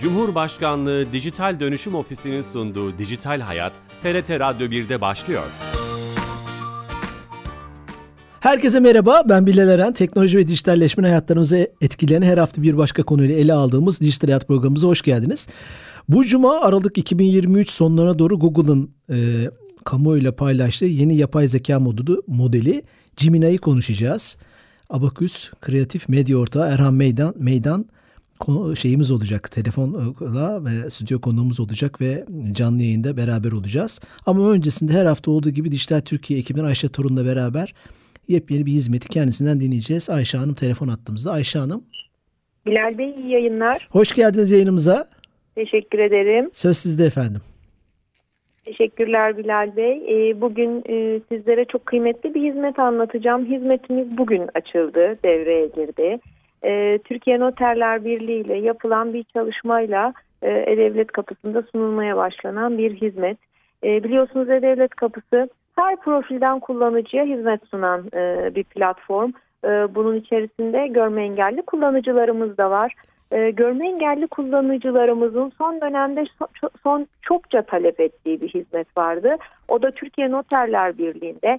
Cumhurbaşkanlığı Dijital Dönüşüm Ofisi'nin sunduğu Dijital Hayat, TRT Radyo 1'de başlıyor. Herkese merhaba, ben Bilal Eren. Teknoloji ve dijitalleşmenin hayatlarımıza etkilerini her hafta bir başka konuyla ele aldığımız Dijital Hayat programımıza hoş geldiniz. Bu cuma Aralık 2023 sonlarına doğru Google'ın e, kamuoyuyla paylaştığı yeni yapay zeka modu, modeli Gemini'yi konuşacağız. Abaküs Kreatif Medya Ortağı Erhan Meydan, Meydan şeyimiz olacak. Telefonla ve stüdyo konuğumuz olacak ve canlı yayında beraber olacağız. Ama öncesinde her hafta olduğu gibi Dijital Türkiye ekibinden Ayşe Torun'la beraber yepyeni bir hizmeti kendisinden dinleyeceğiz. Ayşe Hanım telefon attığımızda. Ayşe Hanım. Bilal Bey iyi yayınlar. Hoş geldiniz yayınımıza. Teşekkür ederim. Söz sizde efendim. Teşekkürler Bilal Bey. Ee, bugün e, sizlere çok kıymetli bir hizmet anlatacağım. Hizmetimiz bugün açıldı, devreye girdi. Ee, Türkiye Noterler Birliği ile yapılan bir çalışmayla e, E-Devlet kapısında sunulmaya başlanan bir hizmet. E, biliyorsunuz E-Devlet kapısı her profilden kullanıcıya hizmet sunan e, bir platform. bunun içerisinde görme engelli kullanıcılarımız da var. görme engelli kullanıcılarımızın son dönemde son çokça talep ettiği bir hizmet vardı. O da Türkiye Noterler Birliği'nde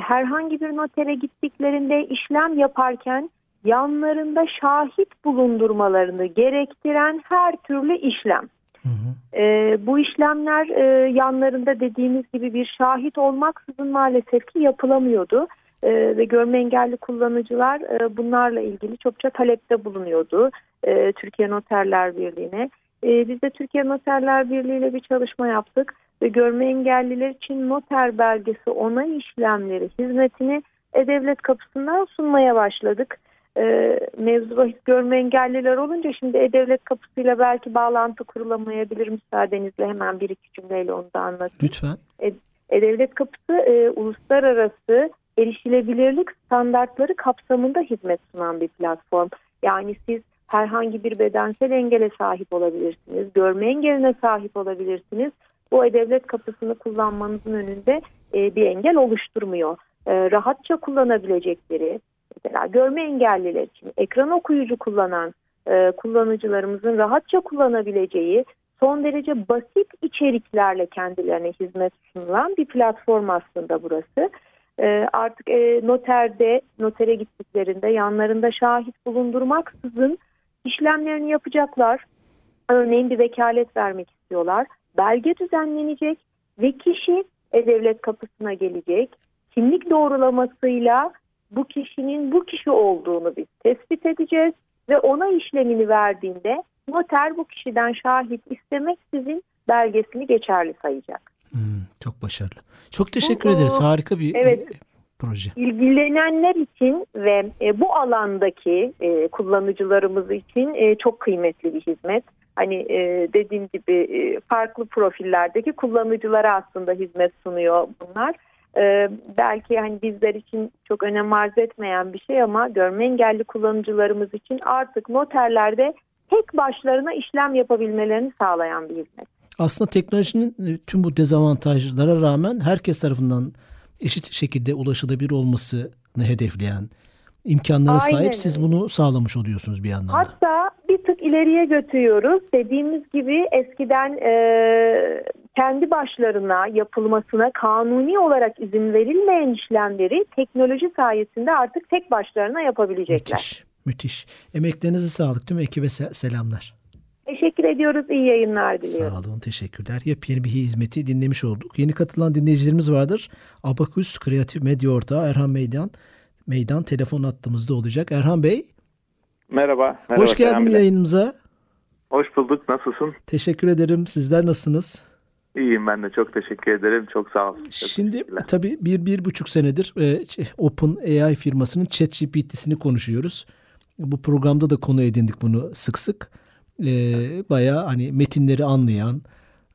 herhangi bir notere gittiklerinde işlem yaparken yanlarında şahit bulundurmalarını gerektiren her türlü işlem. Hı hı. E, bu işlemler e, yanlarında dediğimiz gibi bir şahit olmaksızın maalesef ki yapılamıyordu. E, ve görme engelli kullanıcılar e, bunlarla ilgili çokça talepte bulunuyordu e, Türkiye Noterler Birliği'ne. E, biz de Türkiye Noterler Birliği ile bir çalışma yaptık ve görme engelliler için noter belgesi onay işlemleri hizmetini E-Devlet kapısından sunmaya başladık e, mevzu bahis görme engelliler olunca şimdi E-Devlet kapısıyla belki bağlantı kurulamayabilir müsaadenizle hemen bir iki cümleyle onu da anlatayım. Lütfen. E-Devlet kapısı e, uluslararası erişilebilirlik standartları kapsamında hizmet sunan bir platform. Yani siz herhangi bir bedensel engele sahip olabilirsiniz, görme engeline sahip olabilirsiniz. Bu E-Devlet kapısını kullanmanızın önünde e, bir engel oluşturmuyor. E, rahatça kullanabilecekleri, mesela görme engelliler için ekran okuyucu kullanan e, kullanıcılarımızın rahatça kullanabileceği son derece basit içeriklerle kendilerine hizmet sunulan bir platform aslında burası. E, artık e, noterde, notere gittiklerinde yanlarında şahit bulundurmaksızın işlemlerini yapacaklar. Örneğin bir vekalet vermek istiyorlar. Belge düzenlenecek ve kişi e-devlet kapısına gelecek. Kimlik doğrulamasıyla bu kişinin bu kişi olduğunu biz tespit edeceğiz ve ona işlemini verdiğinde noter bu kişiden şahit istemeksizin belgesini geçerli sayacak. Hmm, çok başarılı. Çok teşekkür bu, ederiz. Harika bir evet, proje. İlgilenenler için ve e, bu alandaki e, kullanıcılarımız için e, çok kıymetli bir hizmet. Hani e, dediğim gibi e, farklı profillerdeki kullanıcılara aslında hizmet sunuyor bunlar e, belki hani bizler için çok önem arz etmeyen bir şey ama görme engelli kullanıcılarımız için artık noterlerde tek başlarına işlem yapabilmelerini sağlayan bir hizmet. Aslında teknolojinin e, tüm bu dezavantajlara rağmen herkes tarafından eşit şekilde ulaşılabilir olmasını hedefleyen imkanlara Aynen. sahip siz bunu sağlamış oluyorsunuz bir yandan da. Hatta bir tık ileriye götürüyoruz. Dediğimiz gibi eskiden e, kendi başlarına yapılmasına kanuni olarak izin verilmeyen işlemleri teknoloji sayesinde artık tek başlarına yapabilecekler. Müthiş, müthiş. Emeklerinize sağlık. Tüm ekibe selamlar. Teşekkür ediyoruz. İyi yayınlar diliyorum. Sağ olun. Teşekkürler. Yepyeni bir hizmeti dinlemiş olduk. Yeni katılan dinleyicilerimiz vardır. Abaküs Kreatif Medya Ortağı Erhan Meydan. Meydan telefon attığımızda olacak. Erhan Bey. Merhaba. merhaba Hoş geldin yayınımıza. Hoş bulduk. Nasılsın? Teşekkür ederim. Sizler nasılsınız? İyiyim ben de çok teşekkür ederim. Çok sağ ol. Şimdi tabii bir, bir buçuk senedir e, Open AI firmasının ChatGPT'sini konuşuyoruz. Bu programda da konu edindik bunu sık sık. E, bayağı hani metinleri anlayan,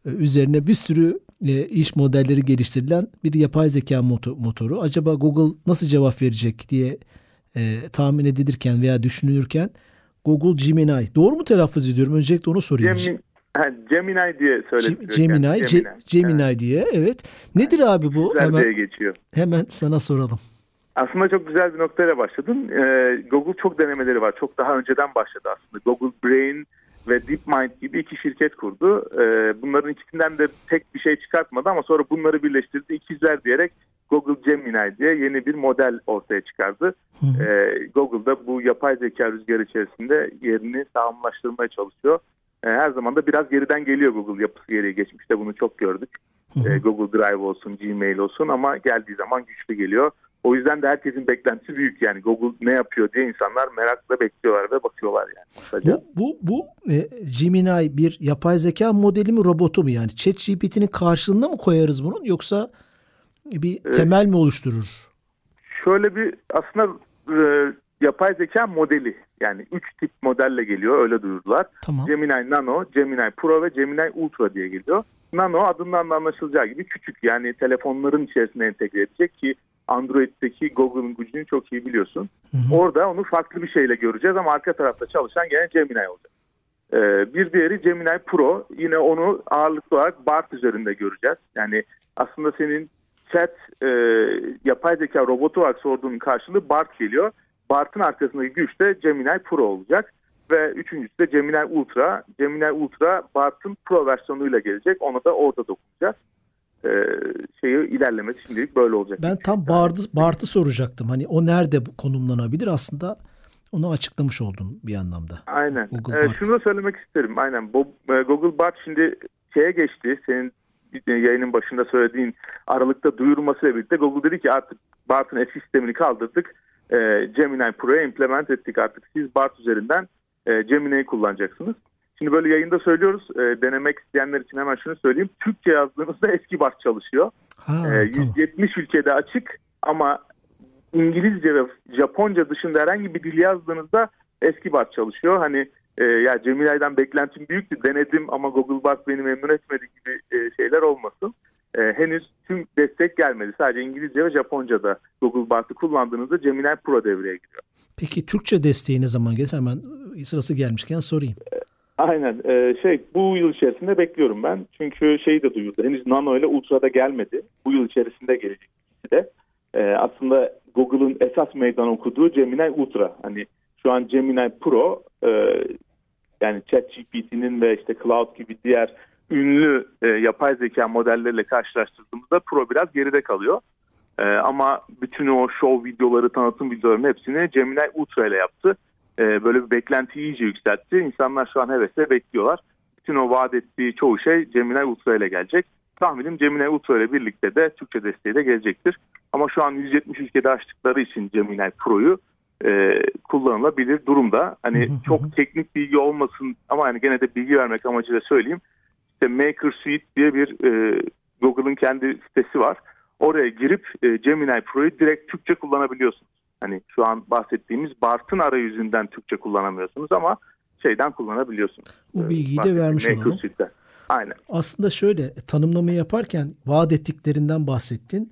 e, üzerine bir sürü e, iş modelleri geliştirilen bir yapay zeka motoru. Acaba Google nasıl cevap verecek diye e, tahmin edilirken veya düşünülürken Google Gemini. Doğru mu telaffuz ediyorum? Öncelikle onu sorayım. Gemini, Gemini diye söyletiyor. Gemini, Gemini, Ce, Gemini evet. diye evet. Nedir abi bu? Güzel hemen, geçiyor. Hemen sana soralım. Aslında çok güzel bir noktayla başladın. Ee, Google çok denemeleri var. Çok daha önceden başladı aslında. Google Brain ve DeepMind gibi iki şirket kurdu. E, bunların ikisinden de tek bir şey çıkartmadı ama sonra bunları birleştirdi. ikizler diyerek Google Gemini diye yeni bir model ortaya çıkardı. Hı. E, Google'da bu yapay zeka rüzgarı içerisinde yerini sağlamlaştırmaya çalışıyor. E, her zaman da biraz geriden geliyor Google yapısı gereği. Geçmişte bunu çok gördük. E, Google Drive olsun, Gmail olsun ama geldiği zaman güçlü geliyor. O yüzden de herkesin beklentisi büyük yani Google ne yapıyor diye insanlar merakla bekliyorlar ve bakıyorlar yani. Bu, bu, bu e, Gemini bir yapay zeka modeli mi robotu mu yani? ChatGPT'nin karşılığında mı koyarız bunun yoksa bir Evet. temel mi oluşturur? Şöyle bir aslında e, yapay zeka modeli yani 3 tip modelle geliyor öyle duyurdular. Tamam. Gemini Nano, Gemini Pro ve Gemini Ultra diye geliyor. Nano adından da anlaşılacağı gibi küçük yani telefonların içerisine entegre edecek ki Android'deki Google'ın gücünü çok iyi biliyorsun. Hı hı. Orada onu farklı bir şeyle göreceğiz ama arka tarafta çalışan gene Gemini olacak. Ee, bir diğeri Gemini Pro. Yine onu ağırlıklı olarak BART üzerinde göreceğiz. Yani aslında senin chat e, yapay zeka robotu olarak sorduğun karşılığı BART geliyor. BART'ın arkasındaki güç de Gemini Pro olacak. Ve üçüncüsü de Gemini Ultra. Gemini Ultra BART'ın Pro versiyonuyla gelecek. Onu da orada dokunacağız. Ee, şeyi ilerlemesi şimdilik böyle olacak. Ben tam Bart'ı Bart'ı soracaktım. Hani o nerede konumlanabilir? Aslında onu açıklamış oldun bir anlamda. Aynen. Google Ee, şunu da söylemek isterim. Aynen. E, Google Bard şimdi şeye geçti. Senin yayının başında söylediğin Aralık'ta duyurulmasıyla birlikte Google dedi ki artık Bard'ın eski sistemini kaldırdık. E, Gemini Pro'ya implement ettik artık. Siz Bard üzerinden e, Gemini'yi kullanacaksınız. Şimdi böyle yayında söylüyoruz. E, denemek isteyenler için hemen şunu söyleyeyim. Türkçe yazdığınızda eski Bard çalışıyor. Ha, Ee, tamam. 170 ülkede açık ama İngilizce ve Japonca dışında herhangi bir dil yazdığınızda eski Bard çalışıyor. Hani e, ya Gemini'den beklentim büyüktü denedim ama Google Bard beni memnun etmedi gibi e, şeyler olmasın. E, henüz tüm destek gelmedi. Sadece İngilizce ve Japonca'da Google Bard'ı kullandığınızda Gemini Pro devreye giriyor. Peki Türkçe desteği ne zaman gelir? Hemen e, sırası gelmişken sorayım. Aynen. Ee, şey bu yıl içerisinde bekliyorum ben. Çünkü şeyi de duyurdu. Henüz Nano ile Ultra'da gelmedi. Bu yıl içerisinde gelecek de. Ee, aslında Google'ın esas meydan okuduğu Gemini Ultra. Hani şu an Gemini Pro e, yani ChatGPT'nin ve işte Cloud gibi diğer ünlü e, yapay zeka modelleriyle karşılaştırdığımızda Pro biraz geride kalıyor. Ee, ama bütün o show videoları, tanıtım videolarının hepsini Gemini Ultra ile yaptı. Ee, böyle bir beklentiyi iyice yükseltti. İnsanlar şu an hevesle bekliyorlar. Bütün o vaat ettiği çoğu şey Gemini Ultra ile gelecek. Tahminim Gemini Ultra ile birlikte de Türkçe desteği de gelecektir. Ama şu an 170 ülkede açtıkları için Gemini Pro'yu e, kullanılabilir durumda. Hani çok teknik bilgi olmasın ama hani gene de bilgi vermek amacıyla söyleyeyim. İşte Maker Suite diye bir e, Google'ın kendi sitesi var. Oraya girip e, Gemini Pro'yu direkt Türkçe kullanabiliyorsunuz. Hani şu an bahsettiğimiz Bart'ın arayüzünden Türkçe kullanamıyorsunuz ama şeyden kullanabiliyorsunuz. Bu Ee, bilgiyi de vermiş Maker olalım. Suite'den. Aynen. Aslında şöyle e, tanımlamayı yaparken vaat ettiklerinden bahsettin.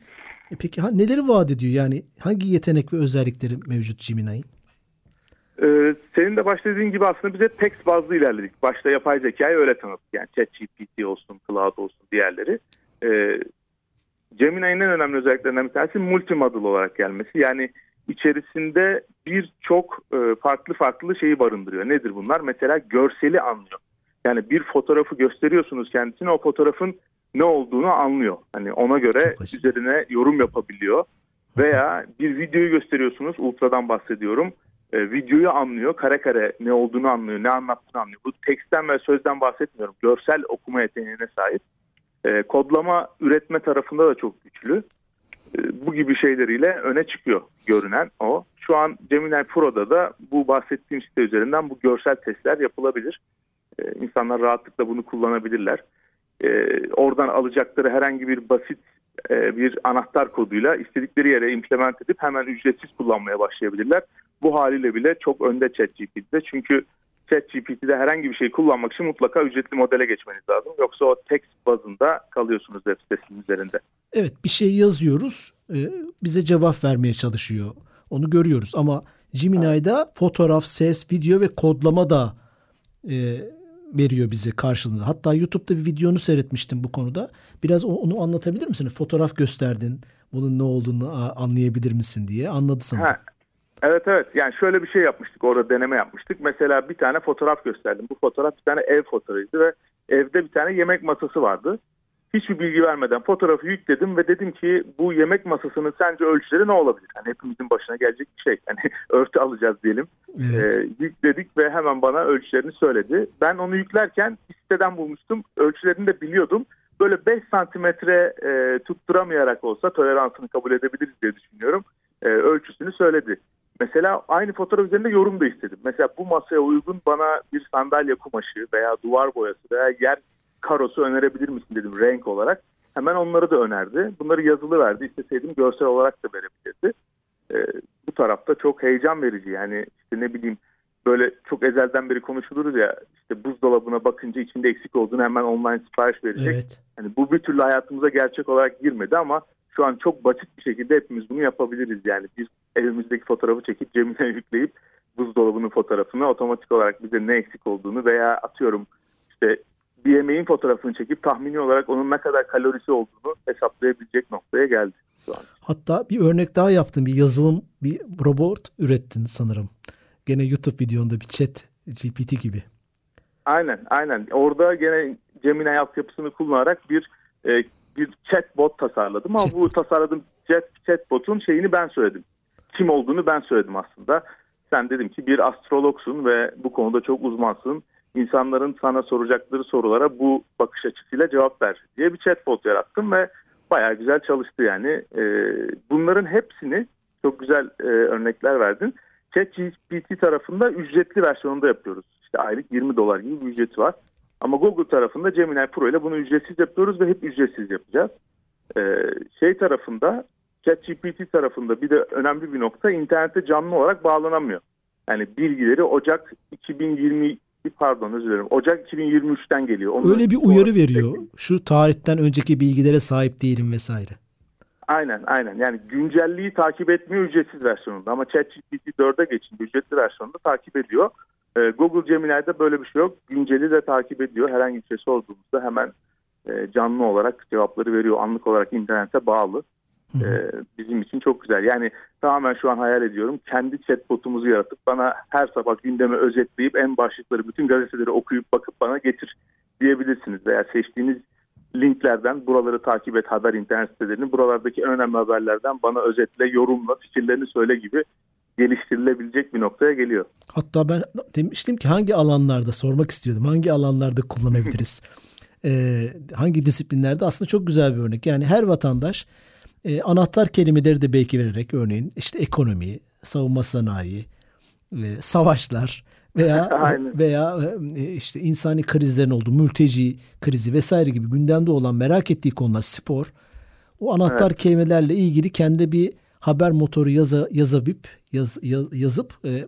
E peki ha, neleri vaat ediyor? Yani hangi yetenek ve özellikleri mevcut Gemini'nin? Ee, senin de başladığın gibi aslında bize text bazlı ilerledik. Başta yapay zekayı öyle tanıttık. Yani ChatGPT olsun, Cloud olsun diğerleri. Ee, Gemini'nin en önemli özelliklerinden bir tanesi multimodal olarak gelmesi. Yani içerisinde birçok e, farklı farklı şeyi barındırıyor. Nedir bunlar? Mesela görseli anlıyor. Yani bir fotoğrafı gösteriyorsunuz kendisine o fotoğrafın ne olduğunu anlıyor. Hani ona göre üzerine yorum yapabiliyor. Veya bir videoyu gösteriyorsunuz, Ultra'dan bahsediyorum. E, videoyu anlıyor, kare kare ne olduğunu anlıyor, ne anlattığını anlıyor. Bu teksten ve sözden bahsetmiyorum. Görsel okuma yeteneğine sahip. E, kodlama üretme tarafında da çok güçlü. E, bu gibi şeyleriyle öne çıkıyor görünen o. Şu an Gemini Pro'da da bu bahsettiğim site üzerinden bu görsel testler yapılabilir. E, insanlar rahatlıkla bunu kullanabilirler. E, oradan alacakları herhangi bir basit bir anahtar koduyla istedikleri yere implement edip hemen ücretsiz kullanmaya başlayabilirler. Bu haliyle bile çok önde ChatGPT'de. Çünkü ChatGPT'de herhangi bir şey kullanmak için mutlaka ücretli modele geçmeniz lazım. Yoksa o text bazında kalıyorsunuz web sitesinin üzerinde. Evet bir şey yazıyoruz e, bize cevap vermeye çalışıyor. Onu görüyoruz ama Gemini'da fotoğraf, ses, video ve kodlama da e, veriyor bize karşılığında. Hatta YouTube'da bir videonu seyretmiştim bu konuda. Biraz onu anlatabilir misin? Fotoğraf gösterdin. Bunun ne olduğunu anlayabilir misin diye. Anladı sanırım. Ha, Evet evet yani şöyle bir şey yapmıştık orada deneme yapmıştık. Mesela bir tane fotoğraf gösterdim. Bu fotoğraf bir tane ev fotoğrafıydı ve evde bir tane yemek masası vardı. Hiçbir bilgi vermeden fotoğrafı yükledim ve dedim ki bu yemek masasının sence ölçüleri ne olabilir? Hani hepimizin başına gelecek bir şey. Hani örtü alacağız diyelim. Evet. Ee, yükledik ve hemen bana ölçülerini söyledi. Ben onu yüklerken siteden bulmuştum. Ölçülerini de biliyordum. Böyle 5 santimetre e, tutturamayarak olsa toleransını kabul edebiliriz diye düşünüyorum. E, ölçüsünü söyledi. Mesela aynı fotoğraf üzerinde yorum da istedim. Mesela bu masaya uygun bana bir sandalye kumaşı veya duvar boyası veya yer karosu önerebilir misin dedim renk olarak. Hemen onları da önerdi. Bunları yazılı verdi. İsteseydim görsel olarak da verebilirdi. Ee, bu tarafta çok heyecan verici. Yani işte ne bileyim böyle çok ezelden beri konuşuluruz ya işte buzdolabına bakınca içinde eksik olduğunu hemen online sipariş verecek. Evet. Yani bu bir türlü hayatımıza gerçek olarak girmedi ama şu an çok basit bir şekilde hepimiz bunu yapabiliriz. Yani bir evimizdeki fotoğrafı çekip cebine yükleyip buzdolabının fotoğrafını otomatik olarak bize ne eksik olduğunu veya atıyorum işte bir yemeğin fotoğrafını çekip tahmini olarak onun ne kadar kalorisi olduğunu hesaplayabilecek noktaya geldi şu an. Hatta bir örnek daha yaptın. Bir yazılım, bir robot ürettin sanırım. Gene YouTube videonda bir chat GPT gibi. Aynen aynen. Orada gene Gemini altyapısını kullanarak bir e, bir chatbot tasarladım ama Chatbot. bu tasarladığım chat, chatbot'un şeyini ben söyledim. Kim olduğunu ben söyledim aslında. Sen dedim ki bir astrologsun ve bu konuda çok uzmansın. İnsanların sana soracakları sorulara bu bakış açısıyla cevap ver diye bir chatbot yarattım ve bayağı güzel çalıştı yani. E, bunların hepsini çok güzel e, örnekler verdin. ChatGPT tarafında ücretli versiyonunda yapıyoruz. İşte aylık 20 dolar gibi bir ücreti var. Ama Google tarafında Gemini Pro ile bunu ücretsiz yapıyoruz ve hep ücretsiz yapacağız. Ee, şey tarafında ChatGPT tarafında bir de önemli bir nokta internete canlı olarak bağlanamıyor. Yani bilgileri Ocak 2020 pardon özür dilerim Ocak 2023'ten geliyor. Onun Öyle bir uyarı veriyor. Şu tarihten önceki bilgilere sahip değilim vesaire. Aynen aynen yani güncelliği takip etmiyor ücretsiz versiyonunda ama ChatGPT 4'e geçince ücretli versiyonunda takip ediyor. Ee, Google Gemini'de böyle bir şey yok. Günceli de takip ediyor. Herhangi bir şey sorduğumuzda hemen e, canlı olarak cevapları veriyor. Anlık olarak internete bağlı. Ee, bizim için çok güzel. Yani tamamen şu an hayal ediyorum. Kendi chatbotumuzu yaratıp bana her sabah gündemi özetleyip en başlıkları bütün gazeteleri okuyup bakıp bana getir diyebilirsiniz. Veya seçtiğiniz linklerden buraları takip et haber internet sitelerini buralardaki en önemli haberlerden bana özetle, yorumla, fikirlerini söyle gibi geliştirilebilecek bir noktaya geliyor. Hatta ben demiştim ki hangi alanlarda sormak istiyordum. Hangi alanlarda kullanabiliriz? Ee, hangi disiplinlerde? Aslında çok güzel bir örnek. Yani her vatandaş e, anahtar kelimeleri de belki vererek örneğin işte ekonomi, savunma sanayi, e, savaşlar veya Aynen. veya e, işte insani krizlerin olduğu mülteci krizi vesaire gibi gündemde olan merak ettiği konular spor. O anahtar kelimelerle ilgili kendi bir haber motoru yaza, yazabilip yaz, yaz- yazıp e,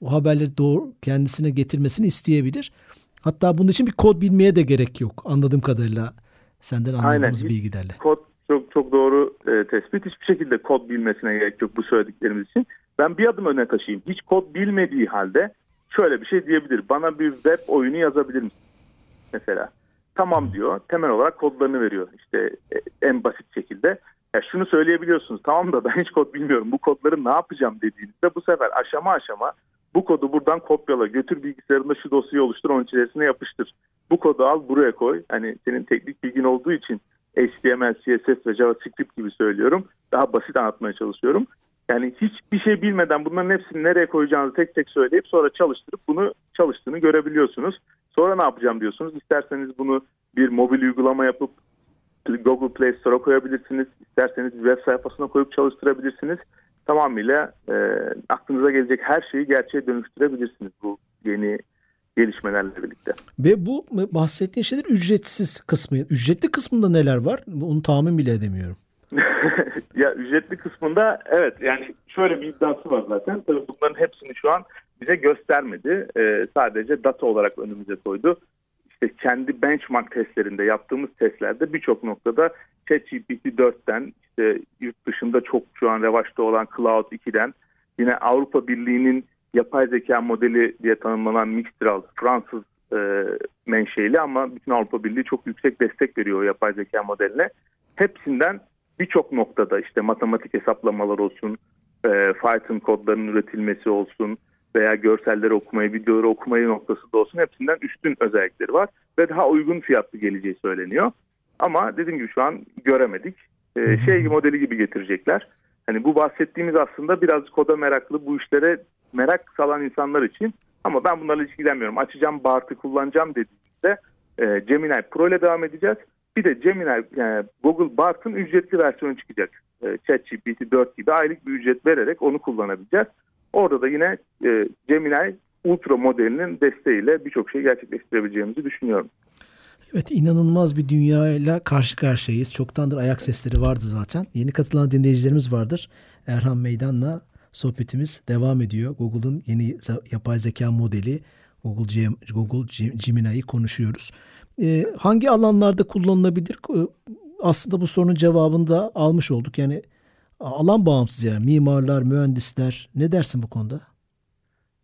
o haberleri doğru kendisine getirmesini isteyebilir. Hatta bunun için bir kod bilmeye de gerek yok. Anladığım kadarıyla senden anladığımız Hiç bilgilerle. Kod çok çok doğru e, tespit. Hiçbir şekilde kod bilmesine gerek yok bu söylediklerimiz için. Ben bir adım öne taşıyayım. Hiç kod bilmediği halde şöyle bir şey diyebilir. Bana bir web oyunu yazabilir misin? Mesela. Tamam diyor. Temel olarak kodlarını veriyor. İşte e, en basit şekilde. Ya şunu söyleyebiliyorsunuz. Tamam da ben hiç kod bilmiyorum. Bu kodları ne yapacağım dediğinizde bu sefer aşama aşama bu kodu buradan kopyala. Götür bilgisayarında şu dosyayı oluştur. Onun içerisine yapıştır. Bu kodu al buraya koy. Hani senin teknik bilgin olduğu için HTML, CSS ve JavaScript gibi söylüyorum. Daha basit anlatmaya çalışıyorum. Yani hiçbir şey bilmeden bunların hepsini nereye koyacağınızı tek tek söyleyip sonra çalıştırıp bunu çalıştığını görebiliyorsunuz. Sonra ne yapacağım diyorsunuz. İsterseniz bunu bir mobil uygulama yapıp Google Play Store'a koyabilirsiniz. İsterseniz web sayfasına koyup çalıştırabilirsiniz. Tamamıyla e, aklınıza gelecek her şeyi gerçeğe dönüştürebilirsiniz bu yeni gelişmelerle birlikte. Ve bu bahsettiğin şeyler ücretsiz kısmı. Ücretli kısmında neler var? Onu tahmin bile edemiyorum. ya ücretli kısmında evet yani şöyle bir iddiası var zaten. Tabii bunların hepsini şu an bize göstermedi. Ee, sadece data olarak önümüze koydu. İşte kendi benchmark testlerinde yaptığımız testlerde birçok noktada ChatGPT 4'ten işte yurt dışında çok şu an revaçta olan Cloud 2'den yine Avrupa Birliği'nin yapay zeka modeli diye tanımlanan Mistral Fransız e, menşeli ama bütün Avrupa Birliği çok yüksek destek veriyor yapay zeka modeline. Hepsinden birçok noktada işte matematik hesaplamalar olsun, e, Python kodlarının üretilmesi olsun veya görselleri okumayı, videoları okumayı noktası da olsun hepsinden üstün özellikleri var ve daha uygun fiyatlı geleceği söyleniyor. Ama dediğim gibi şu an göremedik. E, şey modeli gibi getirecekler. Hani bu bahsettiğimiz aslında biraz koda meraklı bu işlere merak salan insanlar için ama ben bunlarla ilgilenmiyorum. Açacağım Bart'ı kullanacağım dediğimizde e, Gemini Pro ile devam edeceğiz. Bir de Gemini yani Google Bart'ın ücretli versiyonu çıkacak. E, ChatGPT 4 gibi aylık bir ücret vererek onu kullanabileceğiz. Orada da yine e, Gemini Ultra modelinin desteğiyle birçok şey gerçekleştirebileceğimizi düşünüyorum. Evet inanılmaz bir dünyayla karşı karşıyayız. Çoktandır ayak sesleri vardı zaten. Yeni katılan dinleyicilerimiz vardır. Erhan Meydan'la sohbetimiz devam ediyor. Google'ın yeni yapay zeka modeli Google, Google Gemini'yi konuşuyoruz. Ee, hangi alanlarda kullanılabilir? Aslında bu sorunun cevabını da almış olduk. Yani alan bağımsız yani mimarlar, mühendisler ne dersin bu konuda?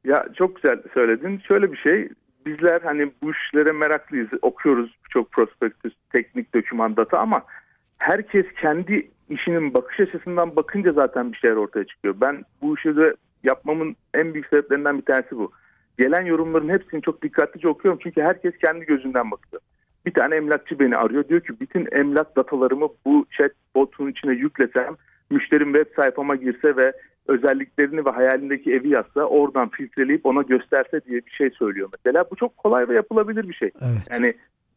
Ya çok güzel söyledin. Şöyle bir şey bizler hani bu işlere meraklıyız. Okuyoruz çok prospektüs, teknik doküman data ama herkes kendi işinin bakış açısından bakınca zaten bir şeyler ortaya çıkıyor. Ben bu işi de yapmamın en büyük sebeplerinden bir tanesi bu. Gelen yorumların hepsini çok dikkatlice okuyorum çünkü herkes kendi gözünden bakıyor. Bir tane emlakçı beni arıyor diyor ki bütün emlak datalarımı bu chat botun içine yüklesem müşterim web sayfama girse ve özelliklerini ve hayalindeki evi yazsa oradan filtreleyip ona gösterse diye bir şey söylüyor mesela. Bu çok kolay ve yapılabilir bir şey. Evet. Yani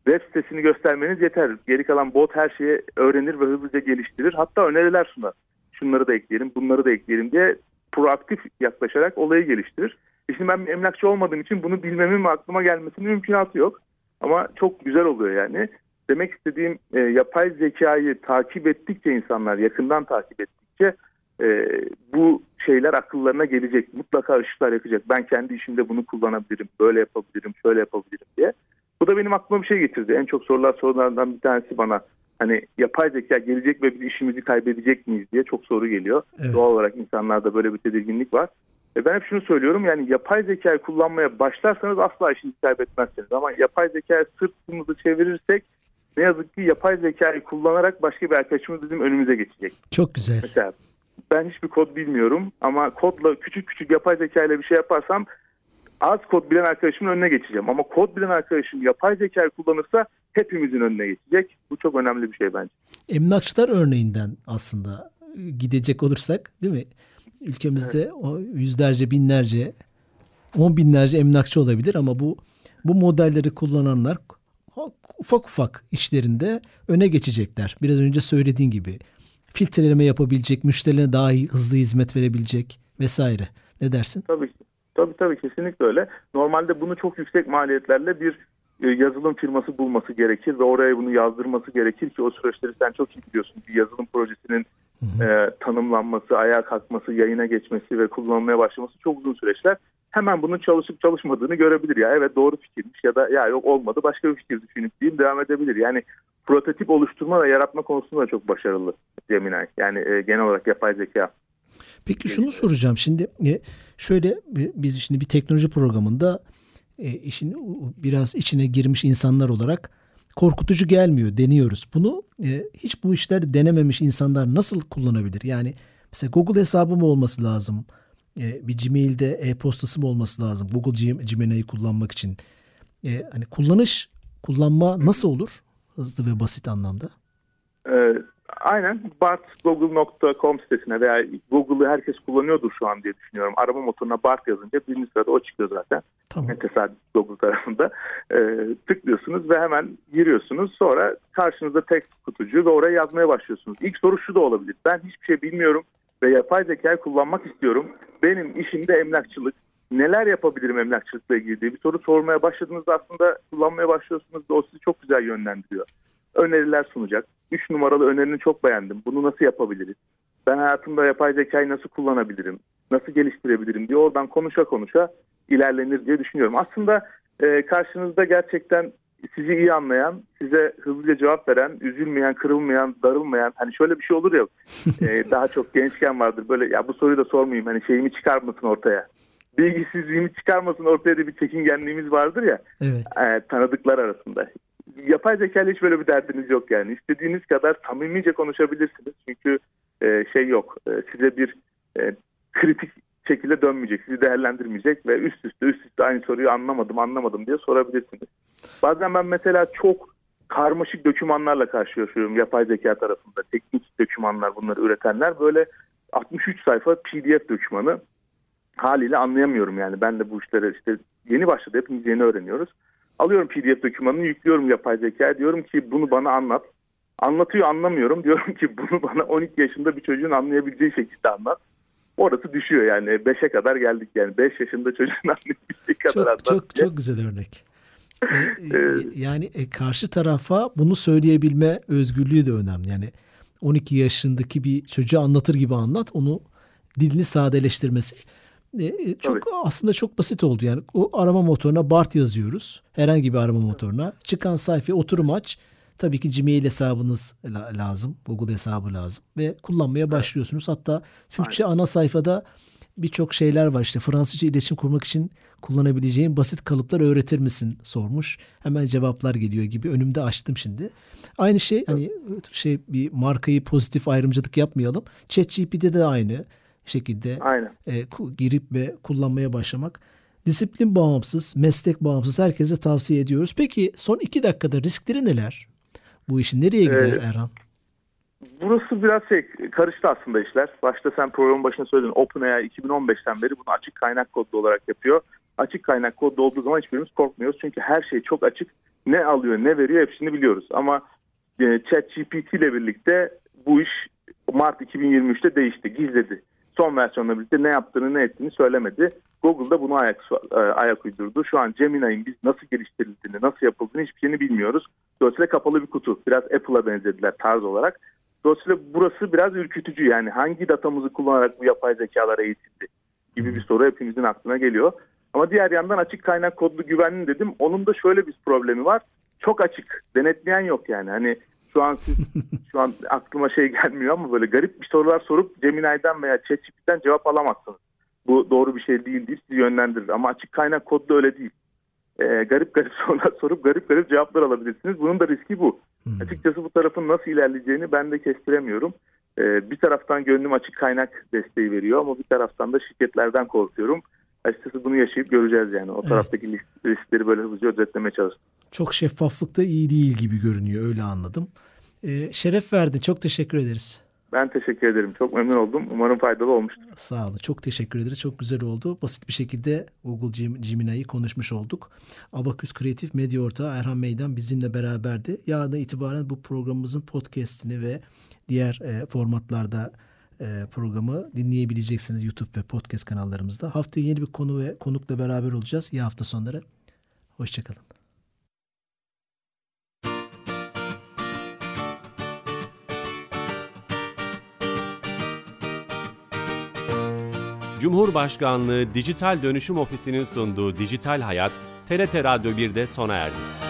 web sitesini göstermeniz yeter. Geri kalan bot her şeyi öğrenir ve hızlıca geliştirir. Hatta öneriler sunar. Şunları da ekleyelim, bunları da ekleyelim diye proaktif yaklaşarak olayı geliştirir. E şimdi ben emlakçı olmadığım için bunu bilmemin ve aklıma gelmesinin mümkünatı yok. Ama çok güzel oluyor yani. Demek istediğim e, yapay zekayı takip ettikçe insanlar yakından takip ettikçe e, bu şeyler akıllarına gelecek. Mutlaka ışıklar yakacak. Ben kendi işimde bunu kullanabilirim, böyle yapabilirim, şöyle yapabilirim diye. Bu da benim aklıma bir şey getirdi. En çok sorular sorulardan bir tanesi bana hani yapay zeka gelecek ve biz işimizi kaybedecek miyiz diye çok soru geliyor. Evet. Doğal olarak insanlarda böyle bir tedirginlik var. E ben hep şunu söylüyorum yani yapay zekayı kullanmaya başlarsanız asla işinizi kaybetmezsiniz. Ama yapay zekaya sırtımızı çevirirsek ne yazık ki yapay zekayı kullanarak başka bir arkadaşımız bizim önümüze geçecek. Çok güzel. Mesela ben hiçbir kod bilmiyorum ama kodla küçük küçük yapay zeka ile bir şey yaparsam az kod bilen arkadaşımın önüne geçeceğim. Ama kod bilen arkadaşım yapay zekayı kullanırsa hepimizin önüne geçecek. Bu çok önemli bir şey bence. Emlakçılar örneğinden aslında gidecek olursak değil mi? Ülkemizde evet. o yüzlerce binlerce on binlerce emlakçı olabilir ama bu bu modelleri kullananlar ufak ufak işlerinde öne geçecekler. Biraz önce söylediğin gibi filtreleme yapabilecek, müşterilerine daha hızlı hizmet verebilecek vesaire. Ne dersin? Tabii Tabii tabii kesinlikle öyle. Normalde bunu çok yüksek maliyetlerle bir e, yazılım firması bulması gerekir ve oraya bunu yazdırması gerekir ki o süreçleri sen çok iyi biliyorsun. Bir yazılım projesinin E, tanımlanması, ayağa kalkması, yayına geçmesi ve kullanılmaya başlaması çok uzun süreçler. Hemen bunun çalışıp çalışmadığını görebilir ya. Evet doğru fikirmiş ya da ya yok olmadı başka bir fikir düşünüp diyeyim devam edebilir. Yani prototip oluşturma ve yaratma konusunda da çok başarılı Gemini. Yani e, genel olarak yapay zeka. Peki şunu soracağım şimdi e, şöyle biz şimdi bir teknoloji programında e, işin biraz içine girmiş insanlar olarak korkutucu gelmiyor deniyoruz. Bunu e, hiç bu işler denememiş insanlar nasıl kullanabilir? Yani mesela Google hesabı mı olması lazım? Bir Gmail'de e-postası mı olması lazım? Google Gemini'yi kullanmak için. Hani kullanış, kullanma nasıl olur? Hızlı ve basit anlamda. Evet Aynen bartgoogle.com sitesine veya Google'ı herkes kullanıyordur şu an diye düşünüyorum. Arama motoruna Bart yazınca birinci sırada o çıkıyor zaten. Tamam. Tesadüf Google tarafında. Ee, tıklıyorsunuz ve hemen giriyorsunuz. Sonra karşınızda tekst kutucu ve oraya yazmaya başlıyorsunuz. İlk soru şu da olabilir. Ben hiçbir şey bilmiyorum ve yapay zekayı kullanmak istiyorum. Benim işimde emlakçılık. Neler yapabilirim emlakçılıkla ilgili diye bir soru sormaya başladığınızda aslında kullanmaya başlıyorsunuz ve o sizi çok güzel yönlendiriyor öneriler sunacak. Üç numaralı önerini çok beğendim. Bunu nasıl yapabiliriz? Ben hayatımda yapay zekayı nasıl kullanabilirim? Nasıl geliştirebilirim diye oradan konuşa konuşa ilerlenir diye düşünüyorum. Aslında e, karşınızda gerçekten sizi iyi anlayan, size hızlıca cevap veren, üzülmeyen, kırılmayan, darılmayan. Hani şöyle bir şey olur ya e, daha çok gençken vardır böyle ya bu soruyu da sormayayım hani şeyimi çıkarmasın ortaya. Bilgisizliğimi çıkarmasın ortaya da bir çekingenliğimiz vardır ya evet. e, tanıdıklar arasında yapay zeka ile hiç böyle bir derdiniz yok yani. İstediğiniz kadar samimice konuşabilirsiniz. Çünkü e, şey yok. E, size bir e, kritik şekilde dönmeyecek, sizi değerlendirmeyecek ve üst üste üst üste aynı soruyu anlamadım anlamadım diye sorabilirsiniz. Bazen ben mesela çok karmaşık dokümanlarla karşılaşıyorum yapay zeka tarafında. Teknik dokümanlar bunları üretenler böyle 63 sayfa PDF dokümanı haliyle anlayamıyorum yani. Ben de bu işlere işte yeni başladı hepimiz yeni öğreniyoruz. Alıyorum PDF dokümanını yüklüyorum yapay zeka diyorum ki bunu bana anlat. Anlatıyor anlamıyorum diyorum ki bunu bana 12 yaşında bir çocuğun anlayabileceği şekilde anlat. Orası düşüyor yani 5'e kadar geldik yani 5 yaşında çocuğun anlayabileceği kadar çok, anlat. Çok, çok güzel örnek. Ee, e, yani e, karşı tarafa bunu söyleyebilme özgürlüğü de önemli. Yani 12 yaşındaki bir çocuğa anlatır gibi anlat onu dilini sadeleştirmesi. E, çok Tabii. aslında çok basit oldu yani. O arama motoruna BART yazıyoruz. Herhangi bir arama motoruna. Çıkan sayfaya oturum aç. Tabii ki Gmail hesabınız lazım. Google hesabı lazım. Ve kullanmaya başlıyorsunuz. Hatta Türkçe Aynen. ana sayfada birçok şeyler var. İşte Fransızca iletişim kurmak için kullanabileceğin basit kalıplar öğretir misin sormuş. Hemen cevaplar geliyor gibi. Önümde açtım şimdi. Aynı şey hani şey bir markayı pozitif ayrımcılık yapmayalım. ChatGPT'de de aynı şekilde Aynen. E, girip ve kullanmaya başlamak. Disiplin bağımsız, meslek bağımsız herkese tavsiye ediyoruz. Peki son iki dakikada riskleri neler? Bu işin nereye gider ee, Erhan? Burası biraz şey karıştı aslında işler. Başta sen programın başına söyledin. OpenAI 2015'ten beri bunu açık kaynak kodlu olarak yapıyor. Açık kaynak kodlu olduğu zaman hiçbirimiz korkmuyoruz. Çünkü her şey çok açık. Ne alıyor ne veriyor hepsini biliyoruz. Ama e, ChatGPT ile birlikte bu iş Mart 2023'te değişti. Gizledi son versiyonla birlikte ne yaptığını ne ettiğini söylemedi. Google da bunu ayak, e, ayak uydurdu. Şu an Gemini'nin biz nasıl geliştirildiğini, nasıl yapıldığını hiçbir şeyini bilmiyoruz. Dolayısıyla kapalı bir kutu. Biraz Apple'a benzediler tarz olarak. Dolayısıyla burası biraz ürkütücü. Yani hangi datamızı kullanarak bu yapay zekalara eğitildi gibi bir soru hepimizin aklına geliyor. Ama diğer yandan açık kaynak kodlu güvenli dedim. Onun da şöyle bir problemi var. Çok açık. Denetleyen yok yani. Hani şu an siz şu an aklıma şey gelmiyor ama böyle garip bir sorular sorup Gemini'den veya ChatGPT'den cevap alamazsınız. Bu doğru bir şey değil değil sizi yönlendirir ama açık kaynak kodda öyle değil. Ee, garip garip sorular sorup garip garip cevaplar alabilirsiniz. Bunun da riski bu. Hmm. Açıkçası bu tarafın nasıl ilerleyeceğini ben de kestiremiyorum. Ee, bir taraftan gönlüm açık kaynak desteği veriyor ama bir taraftan da şirketlerden korkuyorum. Açıkçası bunu yaşayıp göreceğiz yani. O evet. taraftaki riskleri böyle hızlıca özetlemeye çalıştım çok şeffaflık da iyi değil gibi görünüyor öyle anladım. Ee, şeref verdin çok teşekkür ederiz. Ben teşekkür ederim. Çok memnun oldum. Umarım faydalı olmuştur. Sağ olun. Çok teşekkür ederiz. Çok güzel oldu. Basit bir şekilde Google Gemini'yi konuşmuş olduk. Abaküs Kreatif Medya Ortağı Erhan Meydan bizimle beraberdi. Yarına itibaren bu programımızın podcastini ve diğer e, formatlarda programı dinleyebileceksiniz YouTube ve podcast kanallarımızda. Haftaya yeni bir konu ve konukla beraber olacağız. İyi hafta sonları. Hoşçakalın. Cumhurbaşkanlığı Dijital Dönüşüm Ofisi'nin sunduğu Dijital Hayat, TRT Radyo 1'de sona erdi.